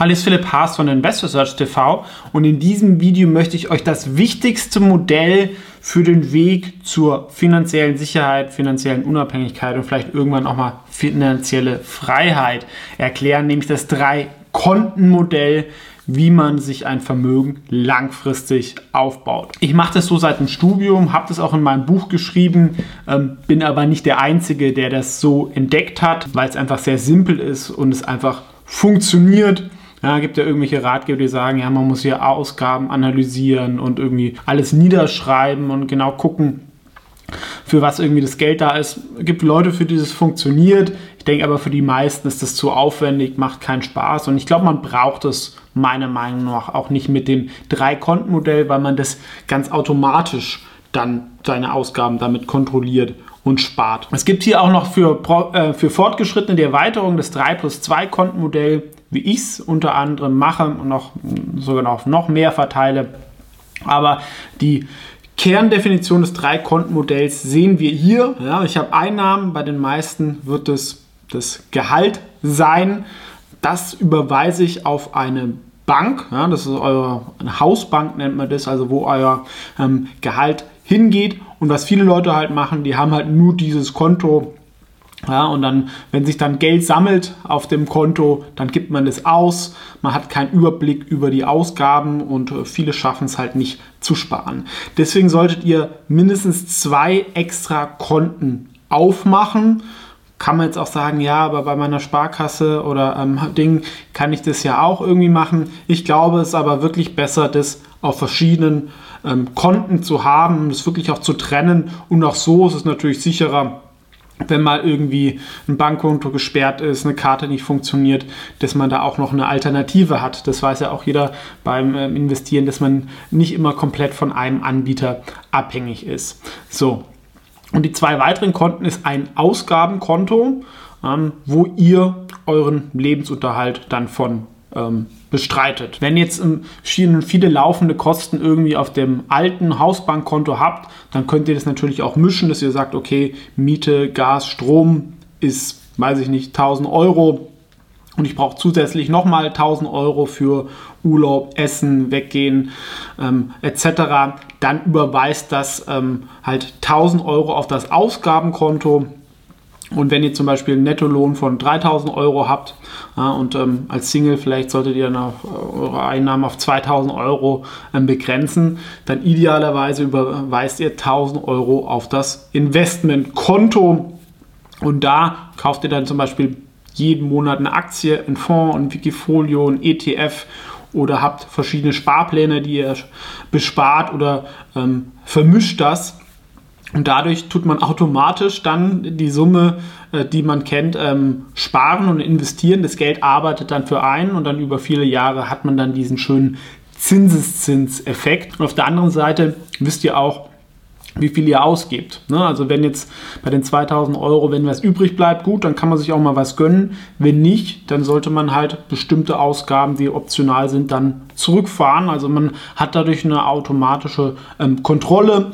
Hallo, ist Philipp Haas von Investor Search TV und in diesem Video möchte ich euch das wichtigste Modell für den Weg zur finanziellen Sicherheit, finanziellen Unabhängigkeit und vielleicht irgendwann auch mal finanzielle Freiheit erklären, nämlich das Drei-Konten-Modell, wie man sich ein Vermögen langfristig aufbaut. Ich mache das so seit dem Studium, habe das auch in meinem Buch geschrieben, ähm, bin aber nicht der Einzige, der das so entdeckt hat, weil es einfach sehr simpel ist und es einfach funktioniert ja, gibt ja irgendwelche Ratgeber, die sagen, ja, man muss hier Ausgaben analysieren und irgendwie alles niederschreiben und genau gucken, für was irgendwie das Geld da ist. Es gibt Leute, für die das funktioniert. Ich denke aber für die meisten ist das zu aufwendig, macht keinen Spaß. Und ich glaube, man braucht es meiner Meinung nach auch nicht mit dem Drei-Konten-Modell, weil man das ganz automatisch dann seine Ausgaben damit kontrolliert und spart. Es gibt hier auch noch für, äh, für Fortgeschrittene die Erweiterung des 3 plus 2 Kontenmodell, wie ich es unter anderem mache und noch, sogar noch, noch mehr verteile. Aber die Kerndefinition des Drei-Konten-Modells sehen wir hier. Ja, ich habe Einnahmen, bei den meisten wird es das Gehalt sein. Das überweise ich auf eine Bank. Ja, das ist eure Hausbank, nennt man das, also wo euer ähm, Gehalt hingeht. Und was viele Leute halt machen, die haben halt nur dieses Konto. Ja, und dann, wenn sich dann Geld sammelt auf dem Konto, dann gibt man es aus. Man hat keinen Überblick über die Ausgaben und äh, viele schaffen es halt nicht zu sparen. Deswegen solltet ihr mindestens zwei extra Konten aufmachen kann man jetzt auch sagen, ja, aber bei meiner Sparkasse oder ähm, Ding kann ich das ja auch irgendwie machen. Ich glaube, es ist aber wirklich besser, das auf verschiedenen ähm, Konten zu haben, das wirklich auch zu trennen. Und auch so ist es natürlich sicherer, wenn mal irgendwie ein Bankkonto gesperrt ist, eine Karte nicht funktioniert, dass man da auch noch eine Alternative hat. Das weiß ja auch jeder beim ähm, Investieren, dass man nicht immer komplett von einem Anbieter abhängig ist. So, und die zwei weiteren Konten ist ein Ausgabenkonto, ähm, wo ihr euren Lebensunterhalt dann von ähm, bestreitet. Wenn jetzt viele laufende Kosten irgendwie auf dem alten Hausbankkonto habt, dann könnt ihr das natürlich auch mischen, dass ihr sagt, okay, Miete, Gas, Strom ist, weiß ich nicht, 1000 Euro und ich brauche zusätzlich nochmal 1000 Euro für Urlaub, Essen, Weggehen ähm, etc., dann überweist das ähm, halt 1000 Euro auf das Ausgabenkonto. Und wenn ihr zum Beispiel einen Nettolohn von 3000 Euro habt ja, und ähm, als Single vielleicht solltet ihr dann eure Einnahmen auf 2000 Euro ähm, begrenzen, dann idealerweise überweist ihr 1000 Euro auf das Investmentkonto und da kauft ihr dann zum Beispiel jeden Monat eine Aktie, ein Fonds, ein Wikifolio, ein ETF oder habt verschiedene Sparpläne, die ihr bespart oder ähm, vermischt das. Und dadurch tut man automatisch dann die Summe, äh, die man kennt, ähm, sparen und investieren. Das Geld arbeitet dann für einen und dann über viele Jahre hat man dann diesen schönen Zinseszinseffekt. Und auf der anderen Seite wisst ihr auch, wie viel ihr ausgebt. Ne? Also wenn jetzt bei den 2000 Euro, wenn was übrig bleibt, gut, dann kann man sich auch mal was gönnen. Wenn nicht, dann sollte man halt bestimmte Ausgaben, die optional sind, dann zurückfahren. Also man hat dadurch eine automatische ähm, Kontrolle.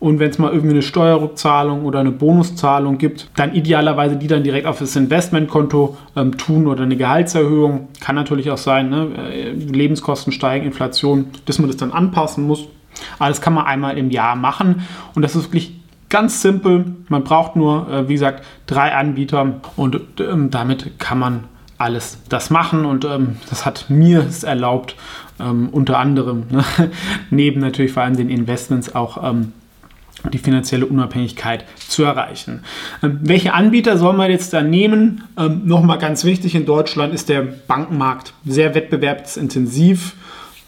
Und wenn es mal irgendwie eine Steuerrückzahlung oder eine Bonuszahlung gibt, dann idealerweise die dann direkt auf das Investmentkonto ähm, tun oder eine Gehaltserhöhung. Kann natürlich auch sein, ne? Äh, Lebenskosten steigen, Inflation, dass man das dann anpassen muss. Aber das kann man einmal im Jahr machen und das ist wirklich ganz simpel. Man braucht nur, äh, wie gesagt, drei Anbieter und ähm, damit kann man alles das machen und ähm, das hat mir es erlaubt, ähm, unter anderem, ne, neben natürlich vor allem den Investments auch die finanzielle Unabhängigkeit zu erreichen. Ähm, welche Anbieter soll man jetzt da nehmen? Ähm, Nochmal ganz wichtig, in Deutschland ist der Bankenmarkt sehr wettbewerbsintensiv.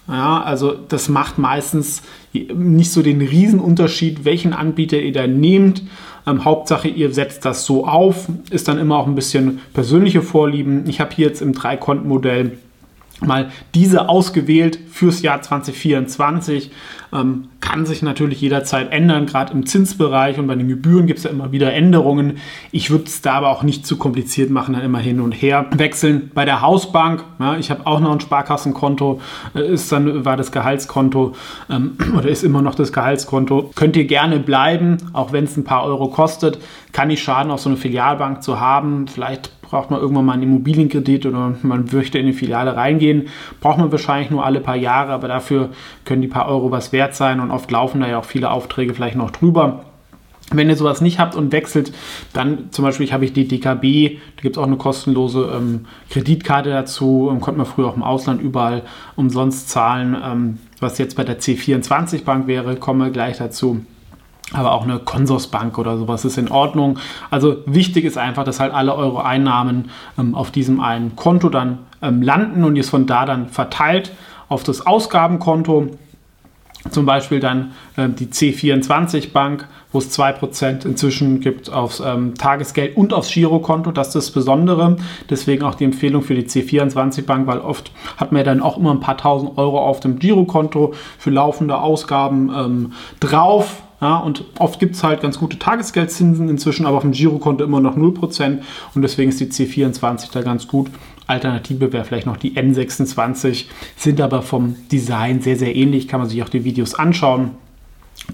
Ja, also das macht meistens nicht so den Riesenunterschied, welchen Anbieter ihr da nehmt. Ähm, Hauptsache, ihr setzt das so auf, ist dann immer auch ein bisschen persönliche Vorlieben. Ich habe hier jetzt im Drei-Konten-Modell mal diese ausgewählt fürs Jahr 2024. Ähm, kann sich natürlich jederzeit ändern, gerade im Zinsbereich und bei den Gebühren gibt es ja immer wieder Änderungen. Ich würde es da aber auch nicht zu kompliziert machen, dann immer hin und her wechseln. Bei der Hausbank, ja, ich habe auch noch ein Sparkassenkonto, äh, ist dann war das Gehaltskonto ähm, oder ist immer noch das Gehaltskonto. Könnt ihr gerne bleiben, auch wenn es ein paar Euro kostet. Kann nicht schaden, auch so eine Filialbank zu haben. Vielleicht braucht man irgendwann mal einen Immobilienkredit oder man möchte in eine Filiale reingehen, braucht man wahrscheinlich nur alle paar Jahre, aber dafür können die paar Euro was wert sein und oft laufen da ja auch viele Aufträge vielleicht noch drüber. Wenn ihr sowas nicht habt und wechselt, dann zum Beispiel habe ich die DKB, da gibt es auch eine kostenlose ähm, Kreditkarte dazu, konnte man früher auch im Ausland überall umsonst zahlen, ähm, was jetzt bei der C24 Bank wäre, kommen wir gleich dazu. Aber auch eine Consorsbank oder sowas ist in Ordnung. Also wichtig ist einfach, dass halt alle eure Einnahmen ähm, auf diesem einen Konto dann ähm, landen und ihr es von da dann verteilt auf das Ausgabenkonto zum Beispiel dann äh, die C24 Bank, wo es 2% inzwischen gibt aufs ähm, Tagesgeld und aufs Girokonto. Das ist das Besondere. Deswegen auch die Empfehlung für die C24 Bank, weil oft hat man ja dann auch immer ein paar tausend Euro auf dem Girokonto für laufende Ausgaben ähm, drauf. Ja, und oft gibt es halt ganz gute Tagesgeldzinsen inzwischen, aber auf dem Girokonto immer noch 0%. Und deswegen ist die C24 da ganz gut. Alternative wäre vielleicht noch die N26, sind aber vom Design sehr, sehr ähnlich, kann man sich auch die Videos anschauen.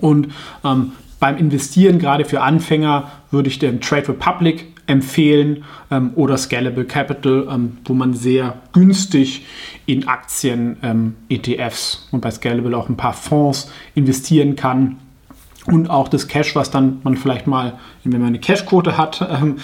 Und ähm, beim Investieren, gerade für Anfänger, würde ich den Trade Republic empfehlen ähm, oder Scalable Capital, ähm, wo man sehr günstig in Aktien, ähm, ETFs und bei Scalable auch ein paar Fonds investieren kann. Und auch das Cash, was dann man vielleicht mal, wenn man eine Cashquote hat, ähm,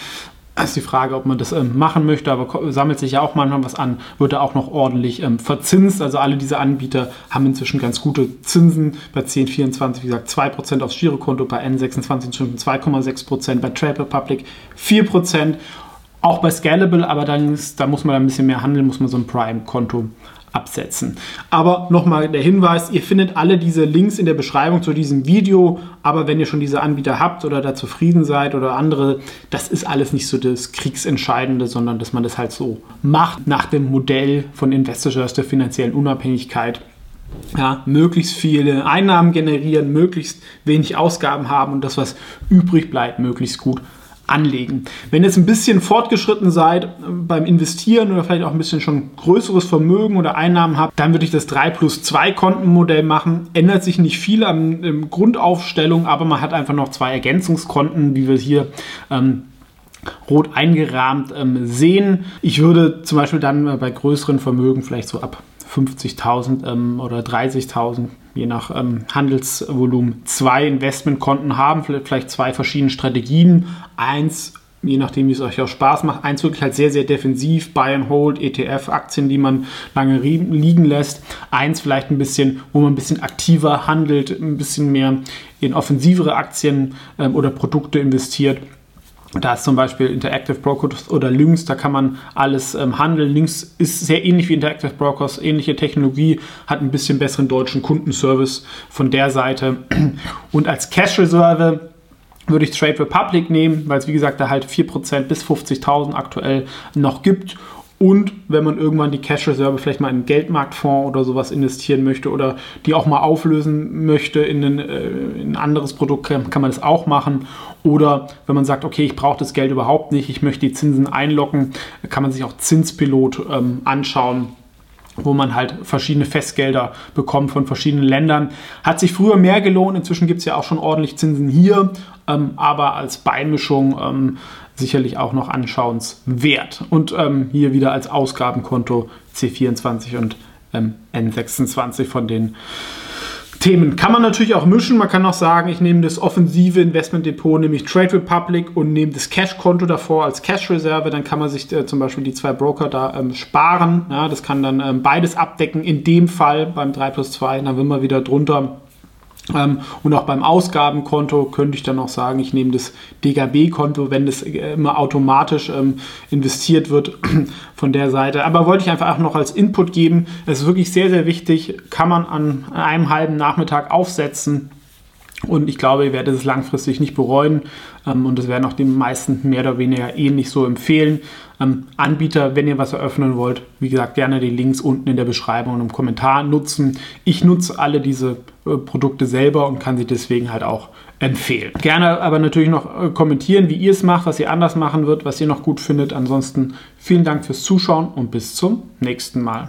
ist die Frage, ob man das ähm, machen möchte, aber sammelt sich ja auch manchmal was an, wird er auch noch ordentlich ähm, verzinst. Also alle diese Anbieter haben inzwischen ganz gute Zinsen. Bei 1024, wie gesagt, 2% aufs Girokonto, bei N26 inzwischen 2,6%, bei Trade Republic 4%. Auch bei Scalable, aber dann ist, da muss man ein bisschen mehr handeln, muss man so ein Prime-Konto absetzen. Aber nochmal der Hinweis, ihr findet alle diese Links in der Beschreibung zu diesem Video, aber wenn ihr schon diese Anbieter habt oder da zufrieden seid oder andere, das ist alles nicht so das Kriegsentscheidende, sondern dass man das halt so macht nach dem Modell von Investors der finanziellen Unabhängigkeit. Ja, möglichst viele Einnahmen generieren, möglichst wenig Ausgaben haben und das, was übrig bleibt, möglichst gut anlegen. Wenn ihr jetzt ein bisschen fortgeschritten seid äh, beim Investieren oder vielleicht auch ein bisschen schon größeres Vermögen oder Einnahmen habt, dann würde ich das 3 plus 2 Kontenmodell machen. Ändert sich nicht viel an der Grundaufstellung, aber man hat einfach noch zwei Ergänzungskonten, wie wir hier ähm, rot eingerahmt ähm, sehen. Ich würde zum Beispiel dann äh, bei größeren Vermögen vielleicht so ab 50.000 ähm, oder 30.000 je nach ähm, Handelsvolumen zwei Investmentkonten haben, vielleicht zwei verschiedene Strategien. Eins, je nachdem, wie es euch auch Spaß macht, eins wirklich halt sehr, sehr defensiv, Buy and Hold, ETF, Aktien, die man lange liegen lässt. Eins vielleicht ein bisschen, wo man ein bisschen aktiver handelt, ein bisschen mehr in offensivere Aktien ähm, oder Produkte investiert. Da ist zum Beispiel Interactive Brokers oder Lynx, da kann man alles ähm, handeln. Lynx ist sehr ähnlich wie Interactive Brokers, ähnliche Technologie, hat ein bisschen besseren deutschen Kundenservice von der Seite. Und als Cash-Reserve würde ich Trade Republic nehmen, weil es wie gesagt da halt 4% bis 50.000 aktuell noch gibt und wenn man irgendwann die Cash-Reserve vielleicht mal in einen Geldmarktfonds oder sowas investieren möchte oder die auch mal auflösen möchte in ein, äh, in ein anderes Produkt, kann, kann man das auch machen. Oder wenn man sagt, okay, ich brauche das Geld überhaupt nicht, ich möchte die Zinsen einlocken, kann man sich auch Zinspilot ähm, anschauen wo man halt verschiedene Festgelder bekommt von verschiedenen Ländern. Hat sich früher mehr gelohnt, inzwischen gibt es ja auch schon ordentlich Zinsen hier, ähm, aber als Beimischung ähm, sicherlich auch noch anschauenswert. Und ähm, hier wieder als Ausgabenkonto C24 und ähm, N26 von den Themen. Kann man natürlich auch mischen. Man kann auch sagen, ich nehme das offensive Investmentdepot, nämlich Trade Republic und nehme das Cash-Konto davor als Cash-Reserve. Dann kann man sich äh, zum Beispiel die zwei Broker da ähm, sparen. Ja, das kann dann ähm, beides abdecken. In dem Fall beim 3 plus 2, dann sind wir wieder drunter und auch beim Ausgabenkonto könnte ich dann auch sagen, ich nehme das DKB-Konto, wenn das äh, immer automatisch ähm, investiert wird von der Seite. Aber wollte ich einfach auch noch als Input geben. Es ist wirklich sehr, sehr wichtig, kann man an einem halben Nachmittag aufsetzen. Und ich glaube, ihr werdet es langfristig nicht bereuen. Ähm, und das werden auch die meisten mehr oder weniger ähnlich so empfehlen. Anbieter, wenn ihr was eröffnen wollt, wie gesagt, gerne die Links unten in der Beschreibung und im Kommentar nutzen. Ich nutze alle diese äh, Produkte selber und kann sie deswegen halt auch empfehlen. Gerne aber natürlich noch äh, kommentieren, wie ihr es macht, was ihr anders machen wird, was ihr noch gut findet. Ansonsten vielen Dank fürs Zuschauen und bis zum nächsten Mal.